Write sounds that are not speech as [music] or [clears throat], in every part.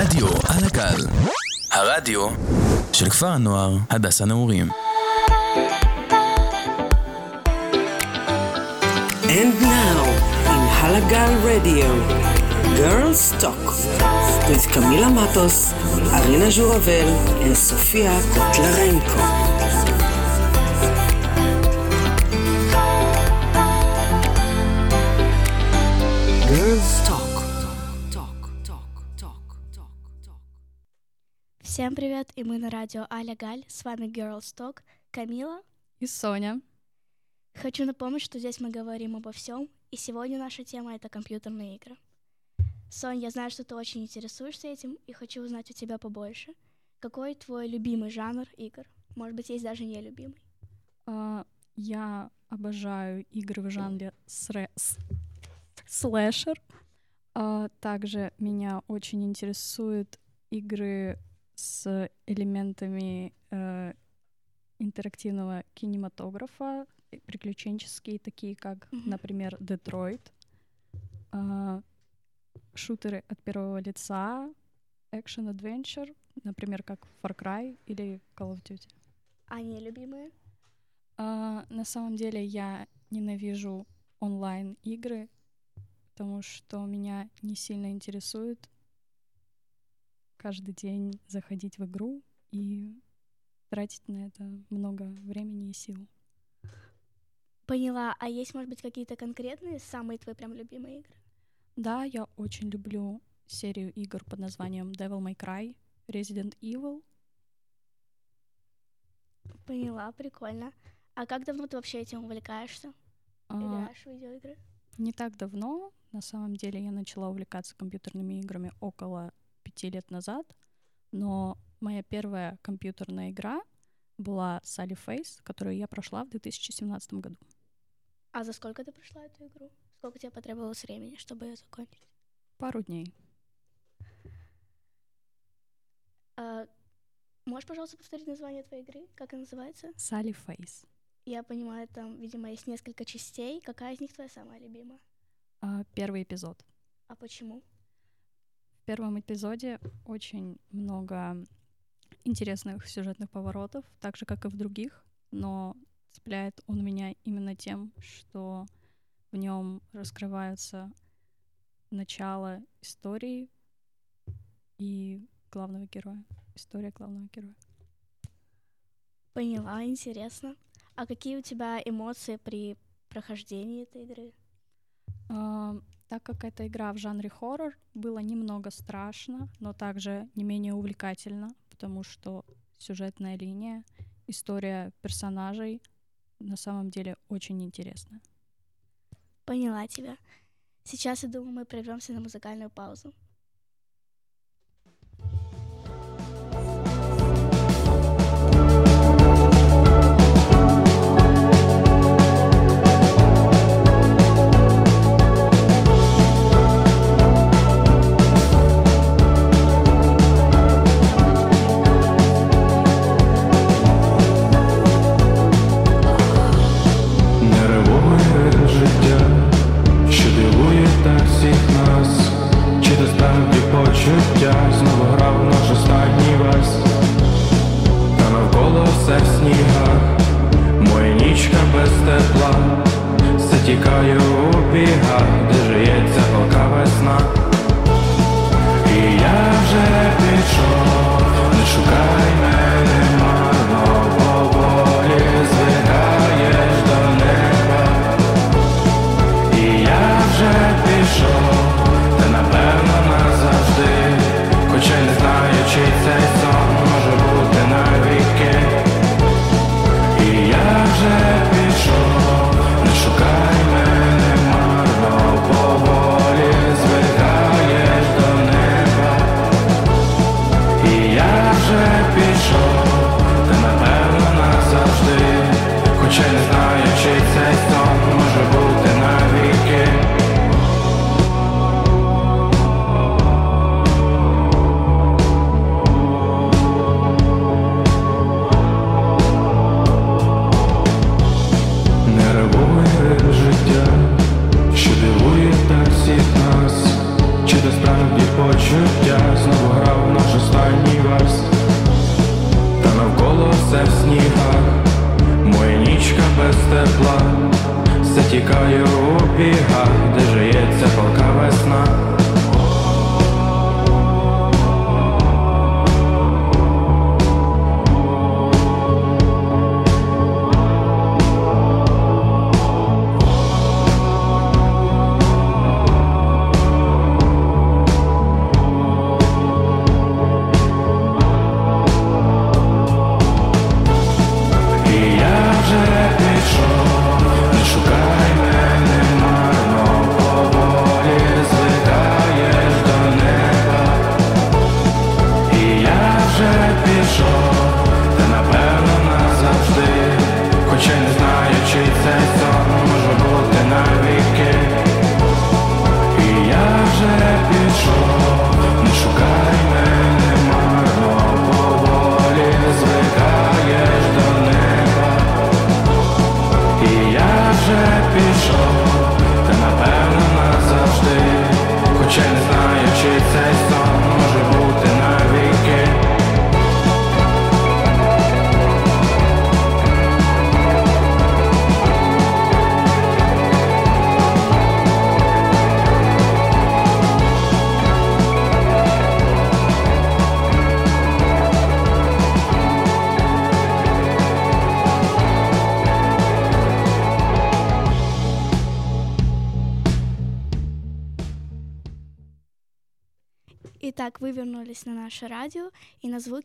הרדיו על הגל. הרדיו של כפר הנוער הדס הנעורים. And now, in Halagal Radio, Girls Talk, with Camila Matos, Arina Zhuravel, and Sofia Всем привет, и мы на радио Аля Галь, с вами Girls Talk, Камила. И Соня. Хочу напомнить, что здесь мы говорим обо всем, и сегодня наша тема — это компьютерные игры. Сонь, я знаю, что ты очень интересуешься этим, и хочу узнать у тебя побольше. Какой твой любимый жанр игр? Может быть, есть даже нелюбимый. А, я обожаю игры в жанре слэшер. А, также меня очень интересуют игры с элементами э, интерактивного кинематографа, приключенческие, такие как, например, Детройт, а, шутеры от первого лица, экшен-адвенчер, например, как Far Cry или Call of Duty. А нелюбимые? А, на самом деле я ненавижу онлайн-игры, потому что меня не сильно интересует каждый день заходить в игру и тратить на это много времени и сил. Поняла. А есть, может быть, какие-то конкретные, самые твои прям любимые игры? Да, я очень люблю серию игр под названием Devil May Cry, Resident Evil. Поняла, прикольно. А как давно ты вообще этим увлекаешься? А, Играешь в видеоигры? Не так давно, на самом деле, я начала увлекаться компьютерными играми около пяти лет назад, но моя первая компьютерная игра была Sally Face, которую я прошла в 2017 году. А за сколько ты прошла эту игру? Сколько тебе потребовалось времени, чтобы ее закончить? Пару дней. А, можешь, пожалуйста, повторить название твоей игры? Как она называется? Sally Face. Я понимаю, там, видимо, есть несколько частей. Какая из них твоя самая любимая? А, Первый эпизод. А почему? В первом эпизоде очень много интересных сюжетных поворотов, так же, как и в других, но цепляет он меня именно тем, что в нем раскрывается начало истории и главного героя. История главного героя. Поняла, интересно. А какие у тебя эмоции при прохождении этой игры? Так как эта игра в жанре хоррор, было немного страшно, но также не менее увлекательно, потому что сюжетная линия, история персонажей на самом деле очень интересная. Поняла тебя. Сейчас, я думаю, мы прервемся на музыкальную паузу.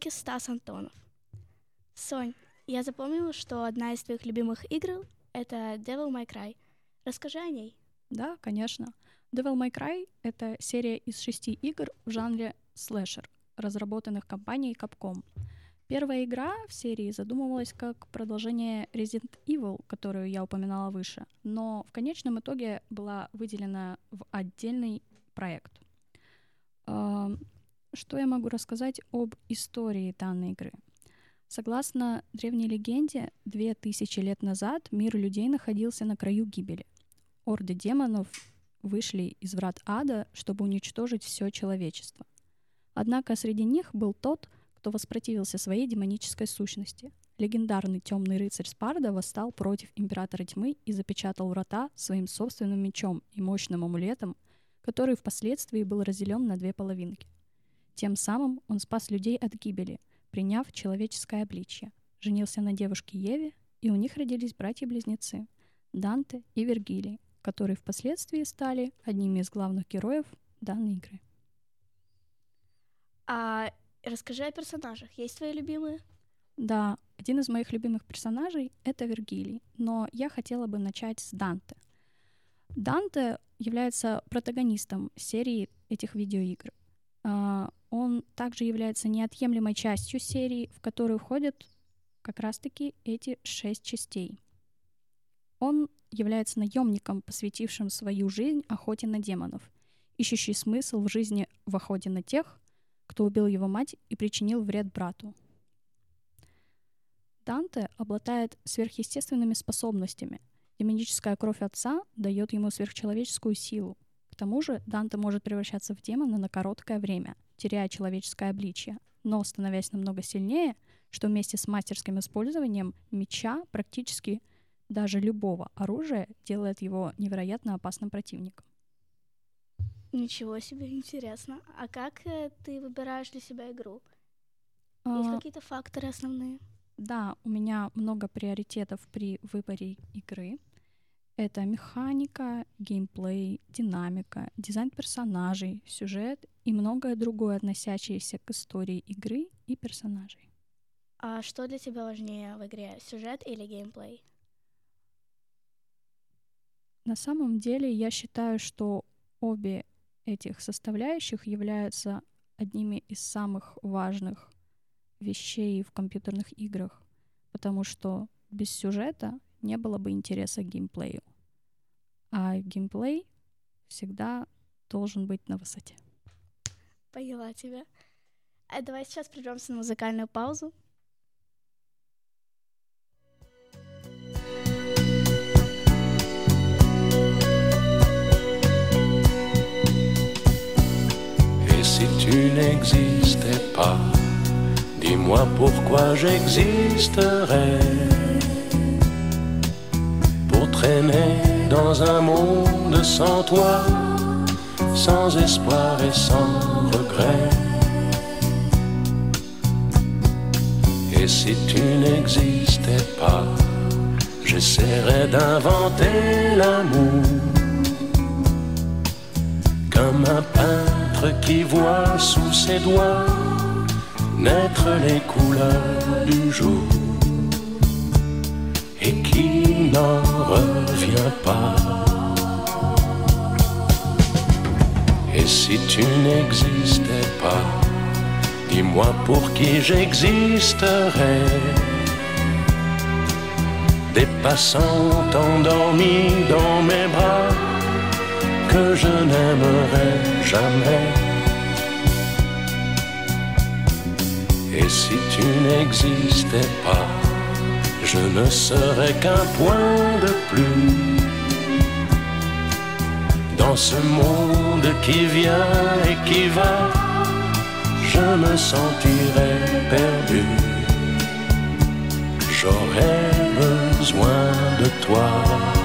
Звуки Стас Антонов. Сонь, я запомнила, что одна из твоих любимых игр — это Devil May Cry. Расскажи о ней. Да, конечно. Devil May Cry — это серия из шести игр в жанре слэшер, разработанных компанией Capcom. Первая игра в серии задумывалась как продолжение Resident Evil, которую я упоминала выше, но в конечном итоге была выделена в отдельный проект. Что я могу рассказать об истории данной игры? Согласно древней легенде, две тысячи лет назад мир людей находился на краю гибели. Орды демонов вышли из врат ада, чтобы уничтожить все человечество. Однако среди них был тот, кто воспротивился своей демонической сущности. Легендарный темный рыцарь Спарда восстал против императора тьмы и запечатал врата своим собственным мечом и мощным амулетом, который впоследствии был разделен на две половинки. Тем самым он спас людей от гибели, приняв человеческое обличье, женился на девушке Еве, и у них родились братья-близнецы Данте и Вергилий, которые впоследствии стали одними из главных героев данной игры. А расскажи о персонажах. Есть твои любимые? Да, один из моих любимых персонажей — это Вергилий, но я хотела бы начать с Данте. Данте является протагонистом серии этих видеоигр. Он также является неотъемлемой частью серии, в которую входят как раз-таки эти шесть частей. Он является наемником, посвятившим свою жизнь охоте на демонов, ищущий смысл в жизни в охоте на тех, кто убил его мать и причинил вред брату. Данте обладает сверхъестественными способностями. Демоническая кровь отца дает ему сверхчеловеческую силу. К тому же Данте может превращаться в демона на короткое время, теряя человеческое обличие, но становясь намного сильнее, что вместе с мастерским использованием меча практически даже любого оружия делает его невероятно опасным противником. Ничего себе, интересно. А как э, ты выбираешь для себя игру? Есть А, какие-то факторы основные? Да, у меня много приоритетов при выборе игры. Это механика, геймплей, динамика, дизайн персонажей, сюжет и многое другое, относящееся к истории игры и персонажей. А что для тебя важнее в игре, сюжет или геймплей? На самом деле я считаю, что обе этих составляющих являются одними из самых важных вещей в компьютерных играх, потому что без сюжета не было бы интереса к геймплею. А геймплей всегда должен быть на высоте. Поняла тебя. А давай сейчас прервемся на музыкальную паузу. Et si tu n'existais pas, dis-moi pourquoi j'existerais. Dans un monde sans toi, sans espoir et sans regret. Et si tu n'existais pas, j'essaierais d'inventer l'amour comme un peintre qui voit sous ses doigts naître les couleurs du jour et qui n'en revient pas. Et si tu n'existais pas, dis-moi pour qui j'existerais. Des passants endormis dans mes bras que je n'aimerais jamais. Et si tu n'existais pas, je ne serais qu'un point de plus dans ce monde qui vient et qui va. Je me sentirais perdu. J'aurais besoin de toi.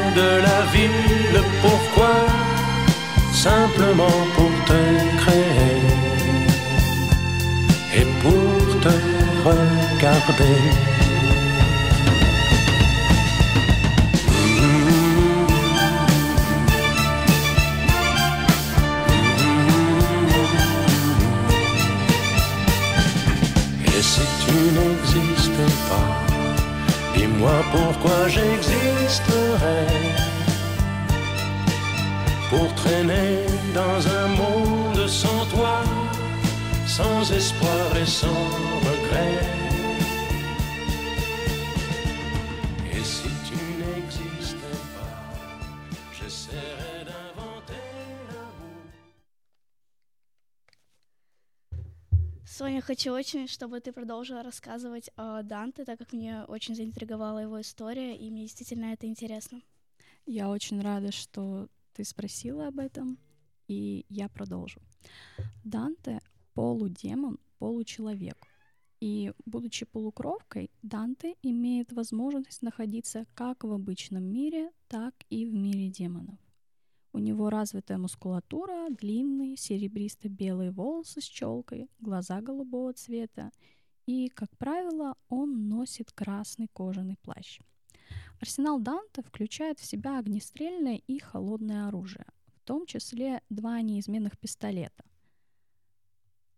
de la vie, le pourquoi, simplement pour te créer et pour te regarder? Dis-moi pourquoi j'existerais. Pour traîner dans un monde sans toi, sans espoir et sans regret. Соня, хочу очень, чтобы ты продолжила рассказывать о Данте, так как мне очень заинтриговала его история, и мне действительно это интересно. Я очень рада, что ты спросила об этом, и я продолжу. Данте — полудемон, получеловек. И, будучи полукровкой, Данте имеет возможность находиться как в обычном мире, так и в мире демонов. У него развитая мускулатура, длинные серебристо-белые волосы с челкой, глаза голубого цвета, и, как правило, он носит красный кожаный плащ. Арсенал Данте включает в себя огнестрельное и холодное оружие, в том числе два неизменных пистолета.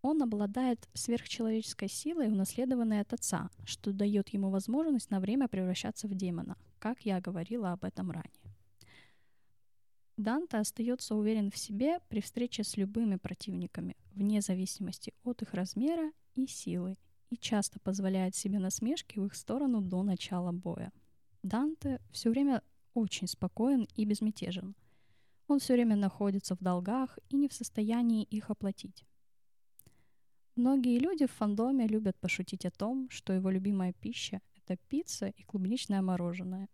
Он обладает сверхчеловеческой силой, унаследованной от отца, что дает ему возможность на время превращаться в демона, как я говорила об этом ранее. Данте остается уверен в себе при встрече с любыми противниками, вне зависимости от их размера и силы, и часто позволяет себе насмешки в их сторону до начала боя. Данте все время очень спокоен и безмятежен. Он все время находится в долгах и не в состоянии их оплатить. Многие люди в фандоме любят пошутить о том, что его любимая пища — это пицца и клубничное мороженое.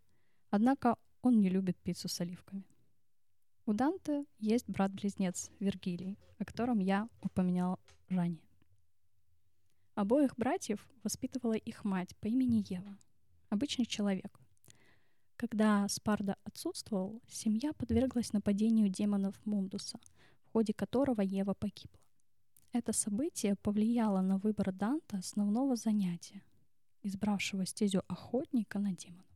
Однако он не любит пиццу с оливками. У Данте есть брат-близнец Вергилий, о котором я упоминала ранее. Обоих братьев воспитывала их мать по имени Ева, обычный человек. Когда Спарда отсутствовал, семья подверглась нападению демонов Мундуса, в ходе которого Ева погибла. Это событие повлияло на выбор Данта основного занятия, избравшего стезю охотника на демонов.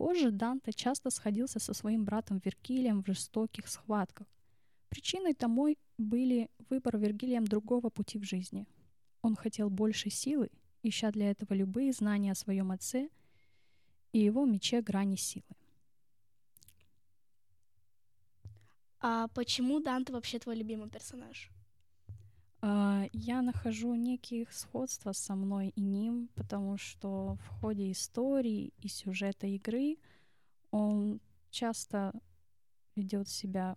Позже Данте часто сходился со своим братом Вергилием в жестоких схватках. Причиной тому были выбор Вергилием другого пути в жизни. Он хотел больше силы, ища для этого любые знания о своем отце и его мече грани силы. А почему Данте вообще твой любимый персонаж? А, Я нахожу некие сходства со мной и ним, потому что в ходе истории и сюжета игры он часто ведет себя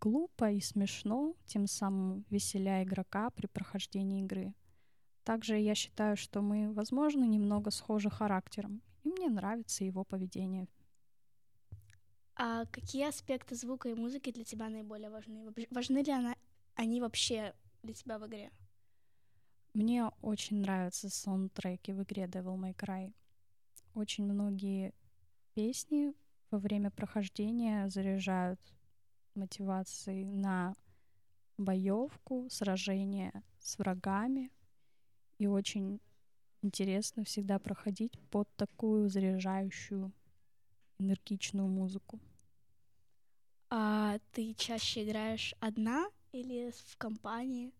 глупо и смешно, тем самым веселя игрока при прохождении игры. Также я считаю, что мы, возможно, немного схожи характером, и мне нравится его поведение. А какие аспекты звука и музыки для тебя наиболее важны? Важны ли она, они вообще для тебя в игре? Мне очень нравятся саундтреки в игре Devil May Cry. Очень многие песни во время прохождения заряжают мотивацией на боевку, сражение с врагами. И очень интересно всегда проходить под такую заряжающую, энергичную музыку. А ты чаще играешь одна или в компании?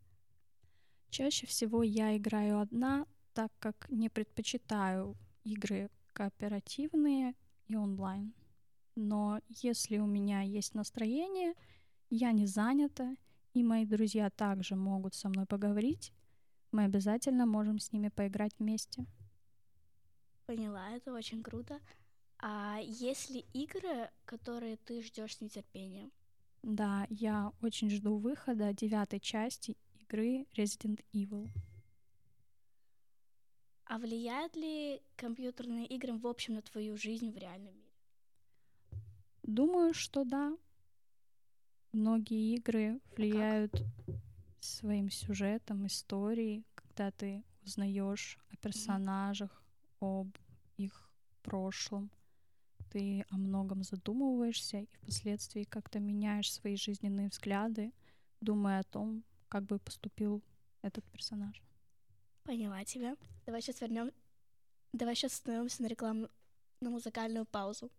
Чаще всего я играю одна, так как не предпочитаю игры кооперативные и онлайн. Но если у меня есть настроение, я не занята, и мои друзья также могут со мной поговорить, мы обязательно можем с ними поиграть вместе. Поняла, это очень круто. А есть ли игры, которые ты ждешь с нетерпением? Да, я очень жду выхода девятой части игры Resident Evil. А влияют ли компьютерные игры в общем на твою жизнь в реальном мире? Думаю, что да. Многие игры влияют своим сюжетом, историей, когда ты узнаешь о персонажах, об их прошлом. Ты о многом задумываешься и впоследствии как-то меняешь свои жизненные взгляды, думая о том, как бы поступил этот персонаж. Поняла тебя. Давай сейчас вернем. Давай сейчас остановимся на рекламу, на музыкальную паузу.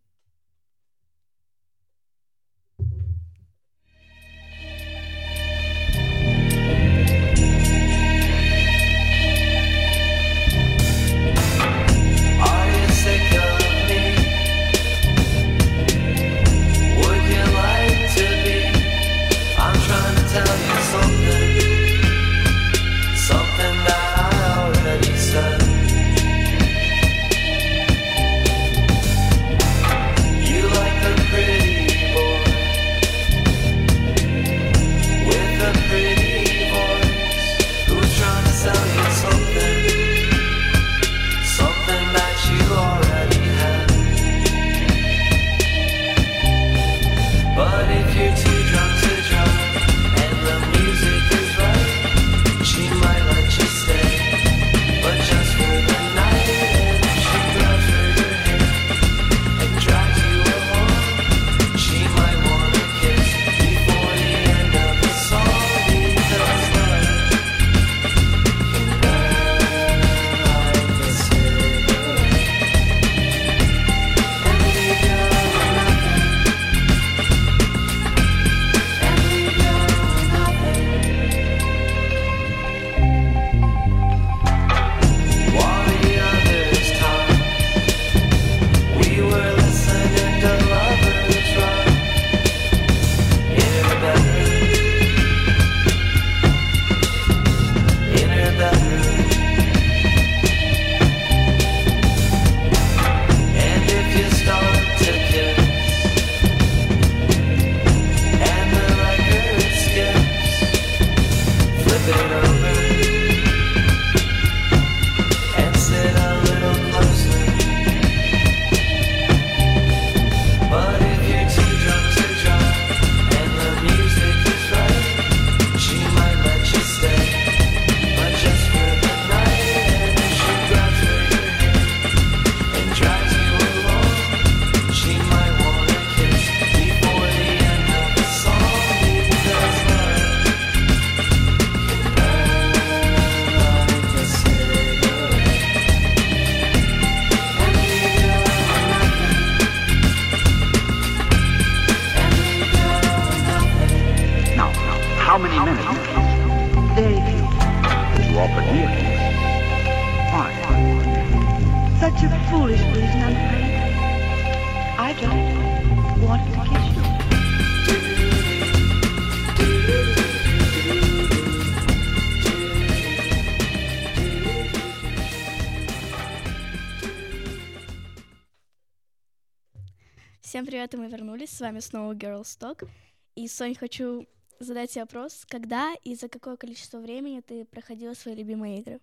Вами снова Girls Talk. И, Сонь, хочу задать тебе вопрос. Когда и за какое количество времени ты проходила свои любимые игры?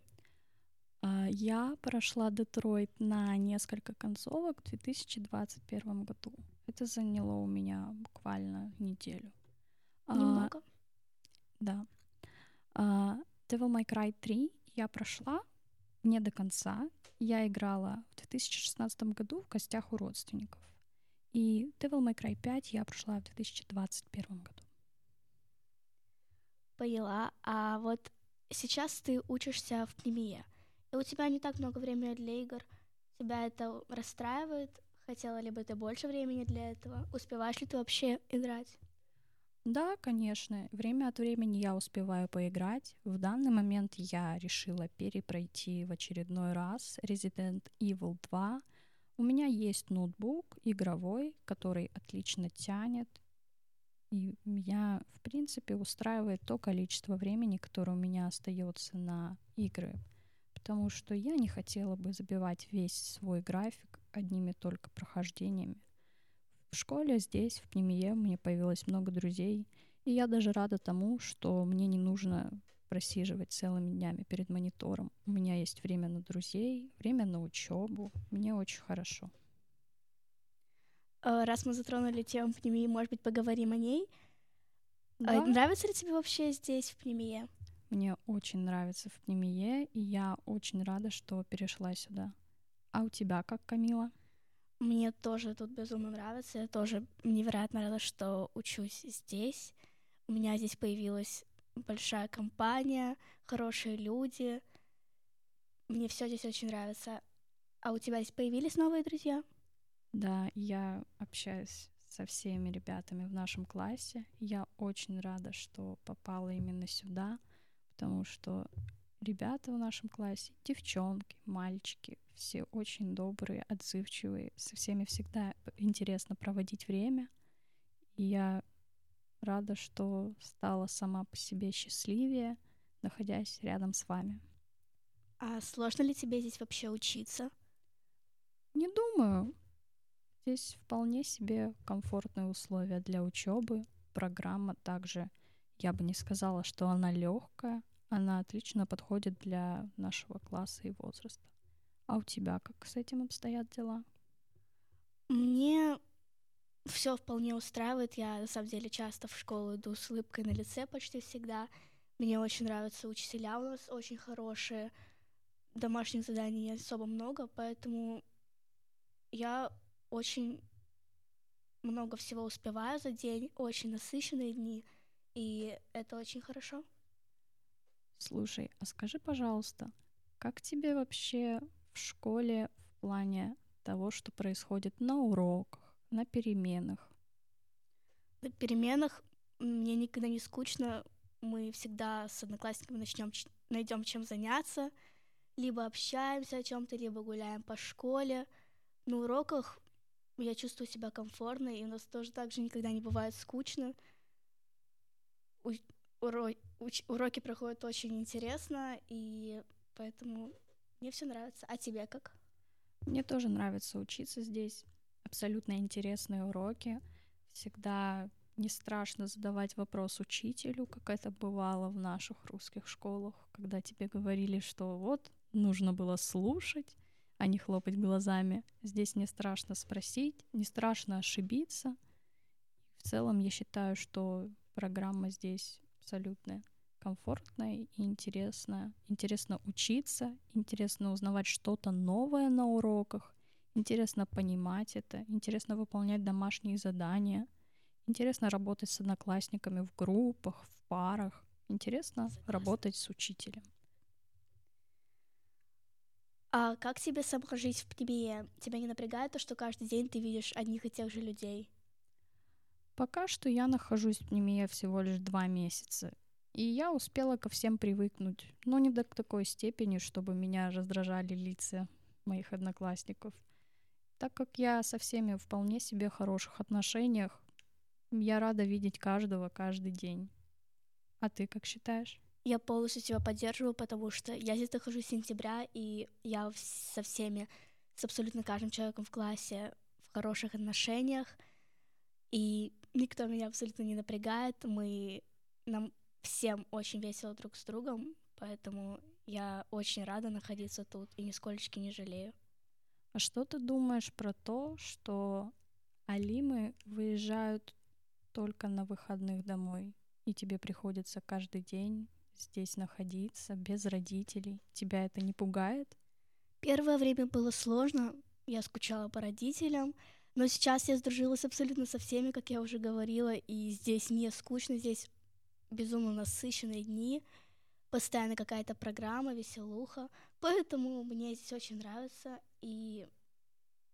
А, Я прошла Детройт на несколько концовок в 2021 году. Это заняло у меня буквально неделю. А, Немного. Да. А, Devil May Cry 3 я прошла не до конца. Я играла в 2016 году в гостях у родственников. И Devil May Cry 5 я прошла в 2021 году. Поняла. А вот сейчас ты учишься в пневмии, и у тебя не так много времени для игр. Тебя это расстраивает? Хотела ли бы ты больше времени для этого? Успеваешь ли ты вообще играть? Да, конечно. Время от времени я успеваю поиграть. В данный момент я решила перепройти в очередной раз Resident Evil 2. У меня есть ноутбук игровой, который отлично тянет. И меня, в принципе, устраивает то количество времени, которое у меня остается на игры. Потому что я не хотела бы забивать весь свой график одними только прохождениями. В школе здесь, в Пнемие, мне появилось много друзей, и я даже рада тому, что мне не нужно просиживать целыми днями перед монитором. У меня есть время на друзей, время на учебу. Мне очень хорошо. Э, Раз мы затронули тему пневмии, может быть, поговорим о ней. А Да. Нравится ли тебе вообще здесь, в пневмии? Мне очень нравится в Пнемие, и я очень рада, что перешла сюда. А у тебя как, Камила? Мне тоже тут безумно нравится. Я тоже невероятно рада, что учусь здесь. У меня здесь появилась большая компания, хорошие люди. Мне все здесь очень нравится. А у тебя здесь появились новые друзья? Да, я общаюсь со всеми ребятами в нашем классе. Я очень рада, что попала именно сюда, потому что ребята в нашем классе, девчонки, мальчики, все очень добрые, отзывчивые, со всеми всегда интересно проводить время. И я рада, что стала сама по себе счастливее, находясь рядом с вами. А сложно ли тебе здесь вообще учиться? Не думаю. Здесь вполне себе комфортные условия для учебы. Программа также, я бы не сказала, что она легкая. Она отлично подходит для нашего класса и возраста. А у тебя как с этим обстоят дела? Мне все вполне устраивает. Я на самом деле часто в школу иду с улыбкой на лице почти всегда. Мне очень нравятся учителя у нас очень хорошие. Домашних заданий не особо много, поэтому я очень много всего успеваю за день, очень насыщенные дни, и это очень хорошо. Слушай, а скажи, пожалуйста, как тебе вообще в школе в плане того, что происходит на уроках, на переменах? На переменах мне никогда не скучно. Мы всегда с одноклассниками начнем найдем чем заняться, либо общаемся о чем-то, либо гуляем по школе. На уроках я чувствую себя комфортно, и у нас тоже так же никогда не бывает скучно. У- уро- уч- уроки проходят очень интересно, и поэтому мне все нравится. А тебе как? Мне тоже нравится учиться здесь. Абсолютно интересные уроки. Всегда не страшно задавать вопрос учителю, как это бывало в наших русских школах, когда тебе говорили, что вот нужно было слушать, а не хлопать глазами. Здесь не страшно спросить, не страшно ошибиться. В целом я считаю, что программа здесь абсолютно комфортная и интересная. Интересно учиться, интересно узнавать что-то новое на уроках, интересно понимать это, интересно выполнять домашние задания, интересно работать с одноклассниками в группах, в парах, интересно работать с учителем. А как тебе сама жить в ПТБЕ? Тебя не напрягает то, что каждый день ты видишь одних и тех же людей? Пока что я нахожусь в Пнемия всего лишь два месяца, и я успела ко всем привыкнуть, но не до такой степени, чтобы меня раздражали лица моих одноклассников. Так как я со всеми вполне себе хороших отношениях, я рада видеть каждого каждый день. А ты как считаешь? Я полностью тебя поддерживаю, потому что я здесь нахожусь с сентября, и я со всеми, с абсолютно каждым человеком в классе в хороших отношениях, и никто меня абсолютно не напрягает. Мы нам всем очень весело друг с другом, поэтому я очень рада находиться тут и нисколечки не жалею. А что ты думаешь про то, что алимы выезжают только на выходных домой, и тебе приходится каждый день здесь находиться без родителей? Тебя это не пугает? Первое время было сложно, я скучала по родителям, но сейчас я сдружилась абсолютно со всеми, как я уже говорила, и здесь не скучно, здесь безумно насыщенные дни, постоянно какая-то программа, веселуха, поэтому мне здесь очень нравится, и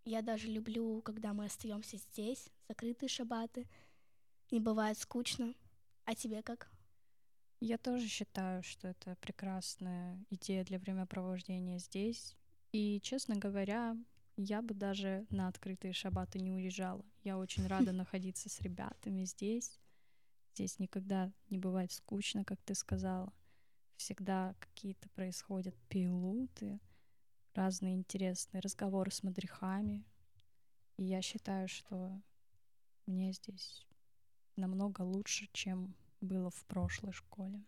я даже люблю, когда мы остаемся здесь, закрытые шабаты, не бывает скучно. А тебе как? Я тоже считаю, что это прекрасная идея для времяпровождения здесь. И, честно говоря, я бы даже на открытые шабаты не уезжала. Я очень рада [laughs] находиться с ребятами здесь. Здесь никогда не бывает скучно, как ты сказала всегда какие-то происходят пилуты, разные интересные разговоры с мадрихами. И я считаю, что мне здесь намного лучше, чем было в прошлой школе.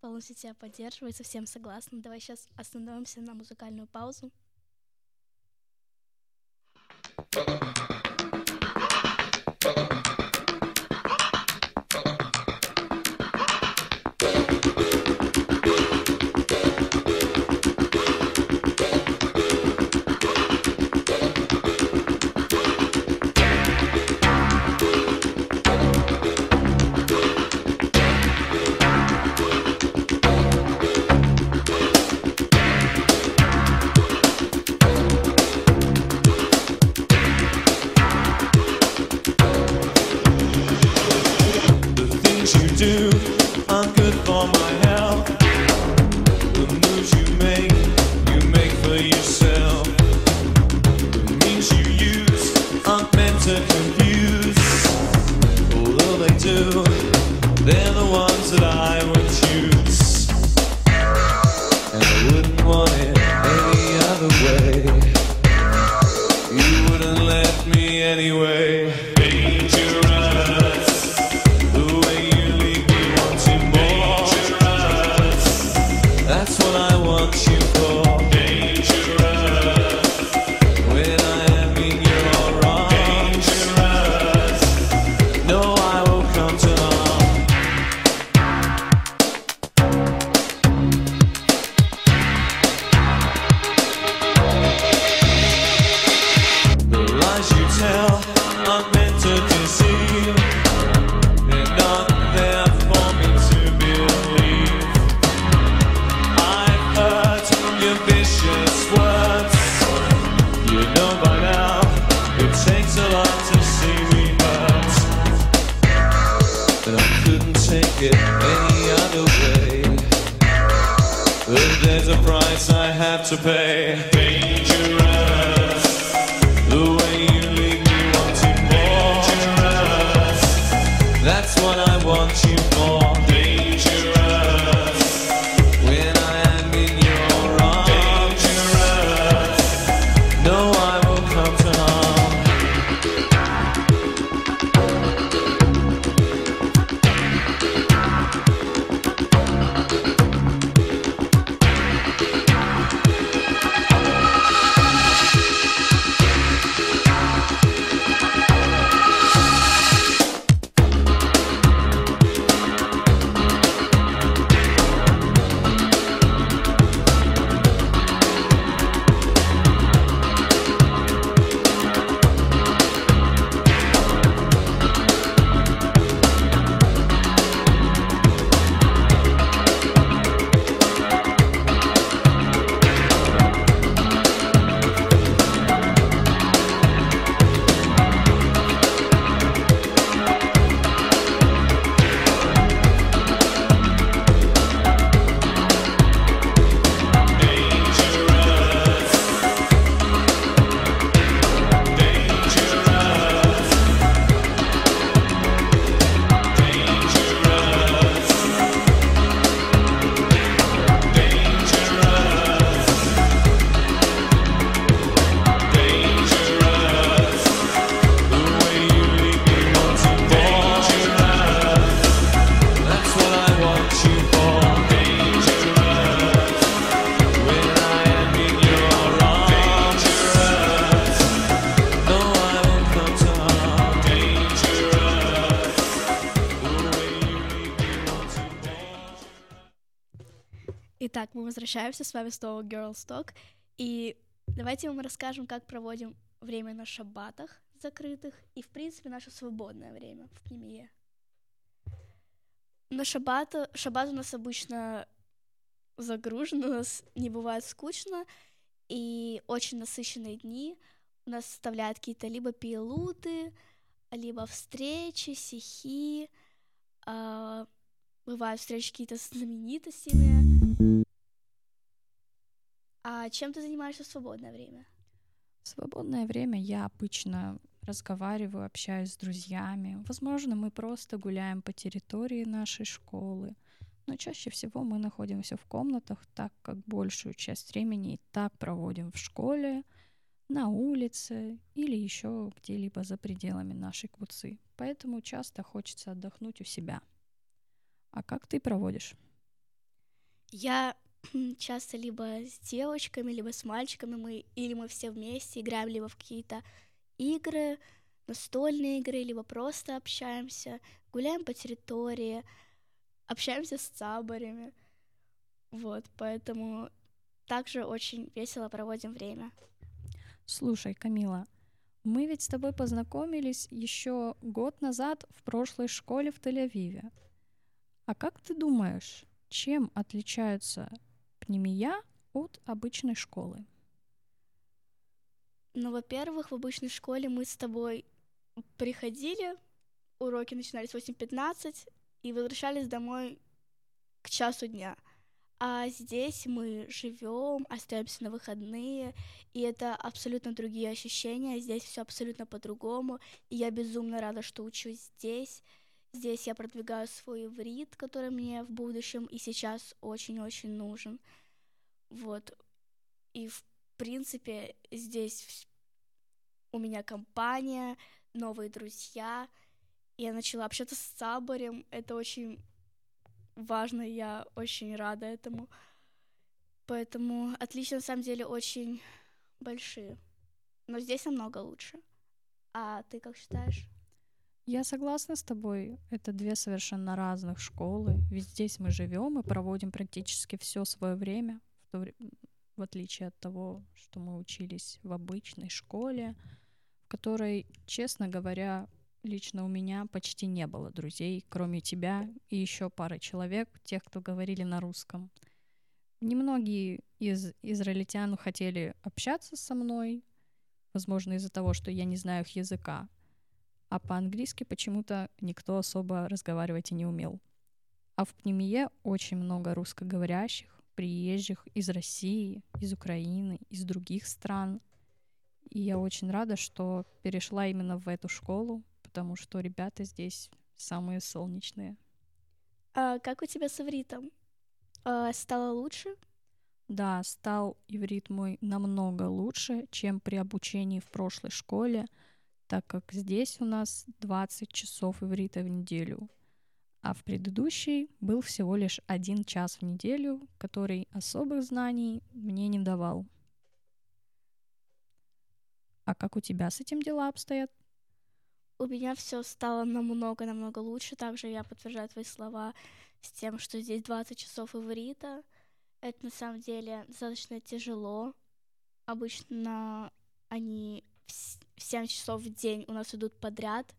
Полностью тебя поддерживаю, совсем согласна. Давай сейчас остановимся на музыкальную паузу. Thank you. to pay. возвращаемся, с вами снова Girls Talk, и давайте мы расскажем, как проводим время на шаббатах закрытых и, в принципе, наше свободное время в премье. На шаббат, шаббат у нас обычно загружен, у нас не бывает скучно, и очень насыщенные дни у нас составляют какие-то либо пилуты, либо встречи, сихи, э, а, бывают встречи какие-то знаменитостями. А чем ты занимаешься в свободное время? В свободное время я обычно разговариваю, общаюсь с друзьями. Возможно, мы просто гуляем по территории нашей школы. Но чаще всего мы находимся в комнатах, так как большую часть времени и так проводим в школе, на улице или еще где-либо за пределами нашей куцы. Поэтому часто хочется отдохнуть у себя. А как ты проводишь? Я [clears throat] часто либо с девочками, либо с мальчиками, мы или мы все вместе играем либо в какие-то игры, настольные игры, либо просто общаемся, гуляем по территории, общаемся с цабарями. Вот, поэтому также очень весело проводим время. Слушай, Камила, мы ведь с тобой познакомились еще год назад в прошлой школе в Тель-Авиве. А как ты думаешь, чем отличаются пнемия от обычной школы? Ну, во-первых, в обычной школе мы с тобой приходили, уроки начинались в 8.15 и возвращались домой к часу дня. А здесь мы живем, остаемся на выходные, и это абсолютно другие ощущения. Здесь все абсолютно по-другому. И я безумно рада, что учусь здесь. Здесь я продвигаю свой иврит, который мне в будущем и сейчас очень-очень нужен. Вот. И в принципе здесь у меня компания, новые друзья. Я начала общаться с Саборем. Это очень важно, я очень рада этому. Поэтому отличия на самом деле очень большие. Но здесь намного лучше. А ты как считаешь? Я согласна с тобой. Это две совершенно разных школы. Ведь здесь мы живем и проводим практически все свое время, в, то вре- в отличие от того, что мы учились в обычной школе, в которой, честно говоря, лично у меня почти не было друзей, кроме тебя и еще пары человек, тех, кто говорили на русском. Немногие из израильтян хотели общаться со мной, возможно, из-за того, что я не знаю их языка, а по-английски почему-то никто особо разговаривать и не умел. А в Пнемие очень много русскоговорящих, приезжих из России, из Украины, из других стран. И я очень рада, что перешла именно в эту школу, потому что ребята здесь самые солнечные. А как у тебя с ивритом? А, стало лучше? Да, стал иврит мой намного лучше, чем при обучении в прошлой школе, так как здесь у нас 20 часов иврита в неделю, а в предыдущей был всего лишь один час в неделю, который особых знаний мне не давал. А как у тебя с этим дела обстоят? У меня все стало намного-намного лучше. Также я подтверждаю твои слова с тем, что здесь 20 часов иврита. Это на самом деле достаточно тяжело. Обычно они в 7 часов в день у нас идут подряд.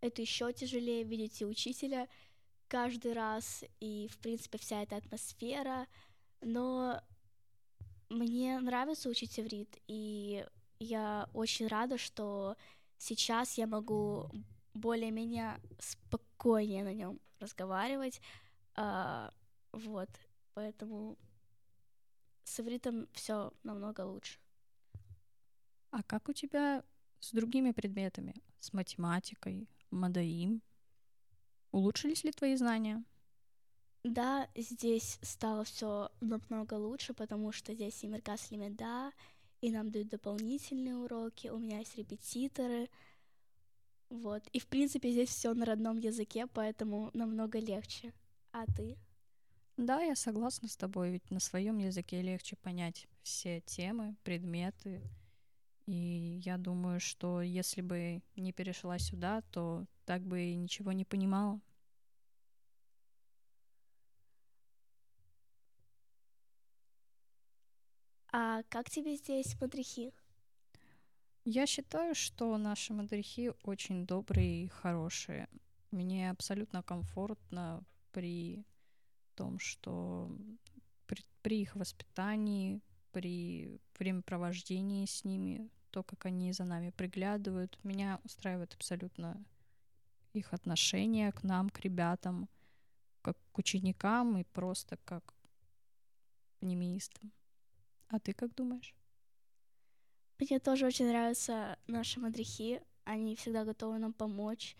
Это еще тяжелее видеть и учителя каждый раз, и, в принципе, вся эта атмосфера. Но мне нравится учить иврит, и я очень рада, что сейчас я могу более-менее спокойнее на нем разговаривать. А, вот, поэтому с ивритом все намного лучше. А как у тебя с другими предметами? С математикой, мадаим? Улучшились ли твои знания? Да, здесь стало все намного лучше, потому что здесь и Меркас Лимеда, и нам дают дополнительные уроки, у меня есть репетиторы. Вот. И в принципе здесь все на родном языке, поэтому намного легче. А ты? Да, я согласна с тобой, ведь на своем языке легче понять все темы, предметы. И я думаю, что если бы не перешла сюда, то так бы и ничего не понимала. А как тебе здесь мадрихи? Я считаю, что наши мадрихи очень добрые и хорошие. Мне абсолютно комфортно при том, что при, при их воспитании, при времяпровождении с ними, то, как они за нами приглядывают, меня устраивает абсолютно их отношение к нам, к ребятам, как к ученикам и просто как к пнемиистам. А ты как думаешь? Мне тоже очень нравятся наши мадрихи. Они всегда готовы нам помочь.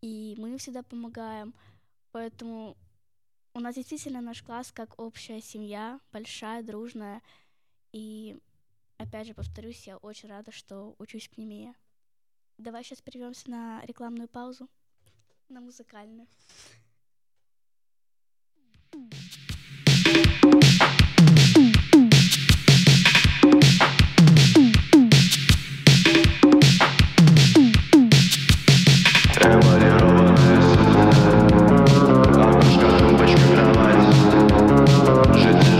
И мы им всегда помогаем. Поэтому У нас действительно наш класс как общая семья, большая, дружная. И опять же повторюсь, я очень рада, что учусь в НИМЕ. Давай сейчас прервемся на рекламную паузу, на музыкальную. Жить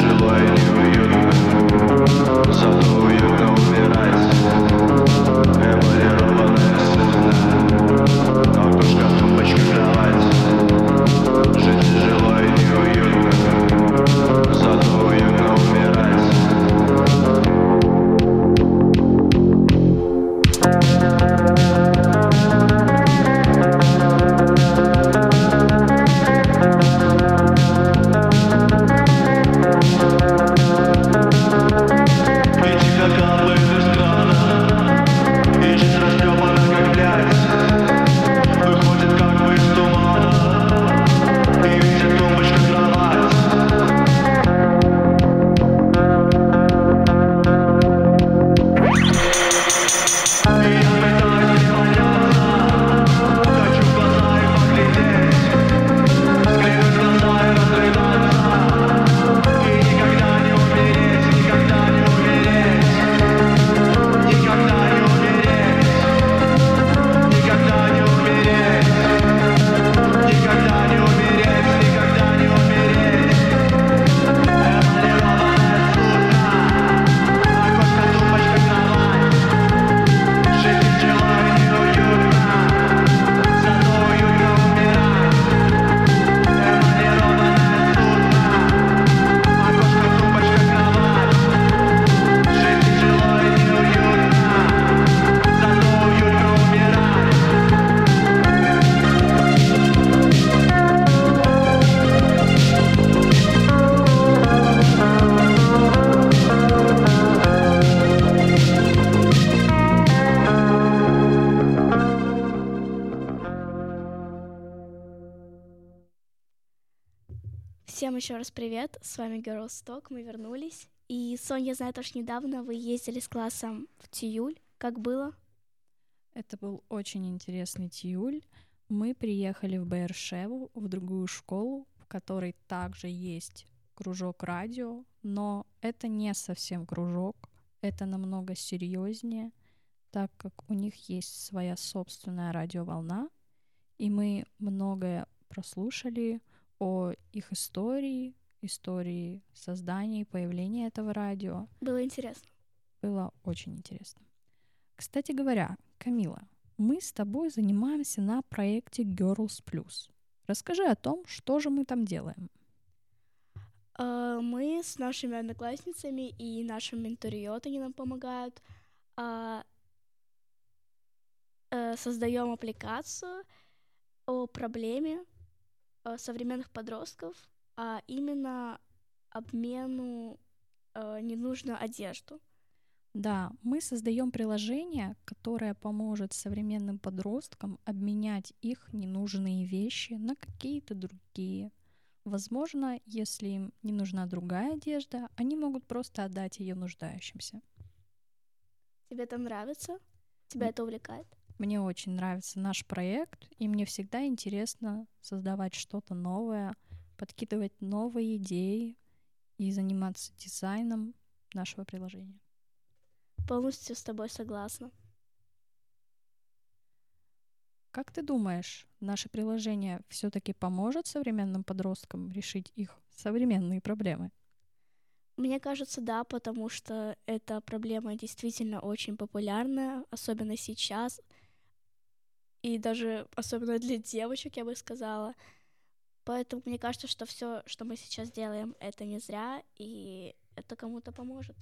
Всем еще раз привет, с вами Girls Talk, мы вернулись. И, Соня, я знаю, то, недавно вы ездили с классом в Тиюль. Как было? Это был очень интересный тиюль. Мы приехали в Бершеву, в другую школу, в которой также есть кружок радио, но это не совсем кружок, это намного серьезнее, так как у них есть своя собственная радиоволна, и мы многое прослушали о их истории, истории создания и появления этого радио. Было интересно. Было очень интересно. Кстати говоря, Камила, мы с тобой занимаемся на проекте Girls Plus. Расскажи о том, что же мы там делаем. А, Мы с нашими одноклассницами и нашим менториот, они нам помогают, а, э, создаем аппликацию о проблеме э, современных подростков, а именно обмену э, ненужную одежду. Да, мы создаем приложение, которое поможет современным подросткам обменять их ненужные вещи на какие-то другие. Возможно, если им не нужна другая одежда, они могут просто отдать ее нуждающимся. Тебе это нравится? Тебя М. это увлекает? Мне очень нравится наш проект, и мне всегда интересно создавать что-то новое, подкидывать новые идеи и заниматься дизайном нашего приложения. Полностью с тобой согласна. Как ты думаешь, наше приложение все-таки поможет современным подросткам решить их современные проблемы? Мне кажется, да, потому что эта проблема действительно очень популярная, особенно сейчас, и даже особенно для девочек, я бы сказала. Поэтому мне кажется, что все, что мы сейчас делаем, это не зря, и это кому-то поможет.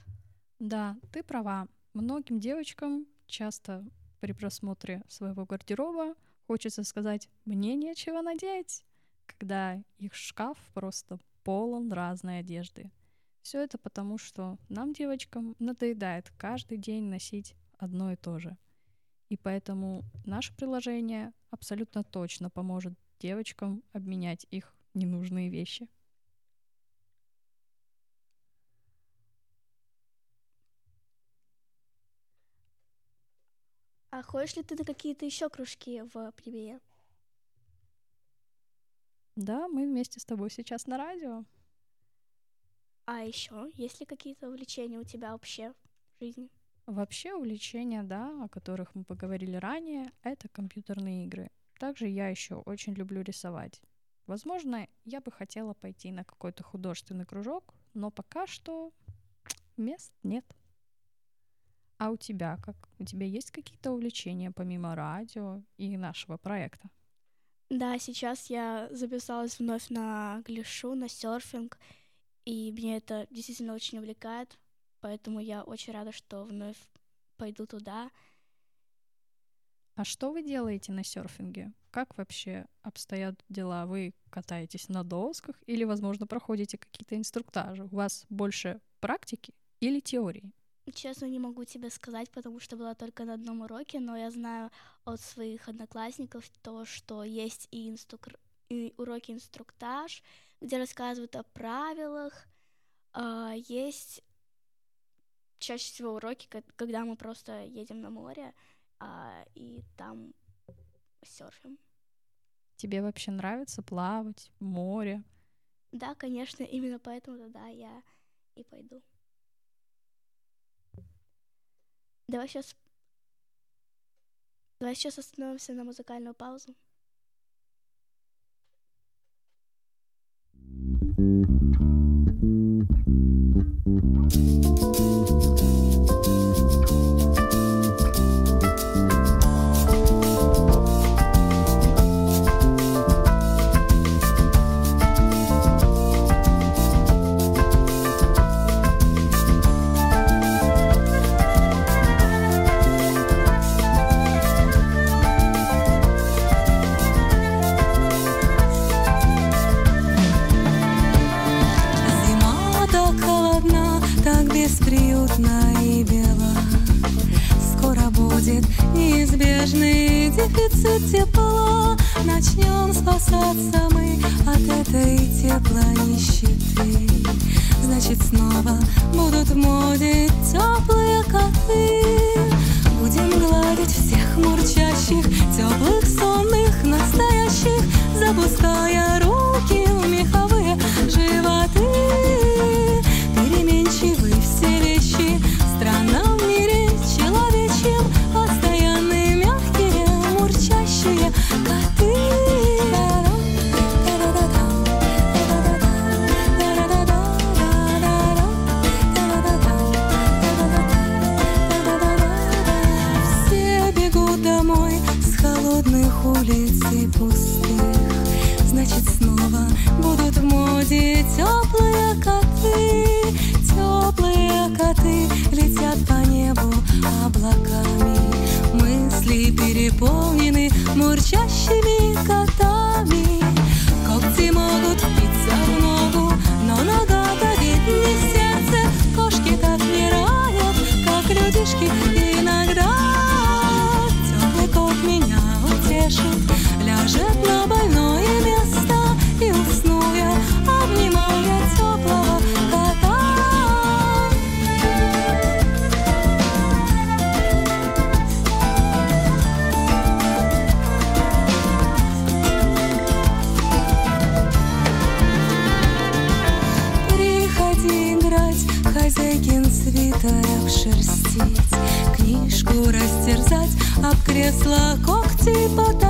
Да, ты права. Многим девочкам часто при просмотре своего гардероба хочется сказать «мне нечего надеть», когда их шкаф просто полон разной одежды. Все это потому, что нам, девочкам, надоедает каждый день носить одно и то же. И поэтому наше приложение абсолютно точно поможет девочкам обменять их ненужные вещи. А ходишь ли ты на какие-то еще кружки в премии? Да, мы вместе с тобой сейчас на радио. А еще есть ли какие-то увлечения у тебя вообще в жизни? Вообще увлечения, да, о которых мы поговорили ранее, это компьютерные игры. Также я еще очень люблю рисовать. Возможно, я бы хотела пойти на какой-то художественный кружок, но пока что мест нет. А у тебя как? У тебя есть какие-то увлечения помимо радио и нашего проекта? Да, сейчас я записалась вновь на глишу, на серфинг, и мне это действительно очень увлекает, поэтому я очень рада, что вновь пойду туда. А что вы делаете на серфинге? Как вообще обстоят дела? Вы катаетесь на досках или, возможно, проходите какие-то инструктажи? У вас больше практики или теории? Честно, не могу тебе сказать, потому что была только на одном уроке, но я знаю от своих одноклассников то, что есть и, инструк- и уроки инструктаж, где рассказывают о правилах, а, есть чаще всего уроки, ко- когда мы просто едем на море а, и там серфим. Тебе вообще нравится плавать в море? Да, конечно, [laughs] именно поэтому тогда я и пойду. Давай сейчас... Давай сейчас остановимся на музыкальную паузу. Зима Мысли переполнены мурчащими котами. Когти могут впиться в ногу, но нога давит не сердце. Кошки так не ранят, как людишки Piec la kokti pat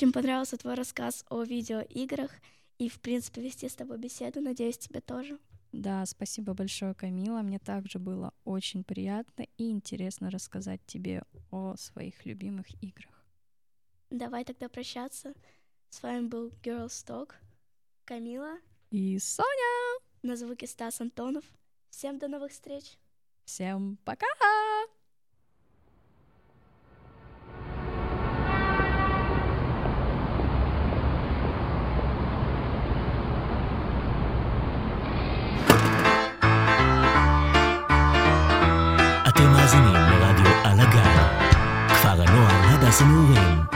очень понравился твой рассказ о видеоиграх и, в принципе, вести с тобой беседу. Надеюсь, тебе тоже. Да, спасибо большое, Камила. Мне также было очень приятно и интересно рассказать тебе о своих любимых играх. Давай тогда прощаться. С вами был Girls Talk, Камила, И Соня! на звуке Стас Антонов. Всем до новых встреч! Всем пока! SMU win.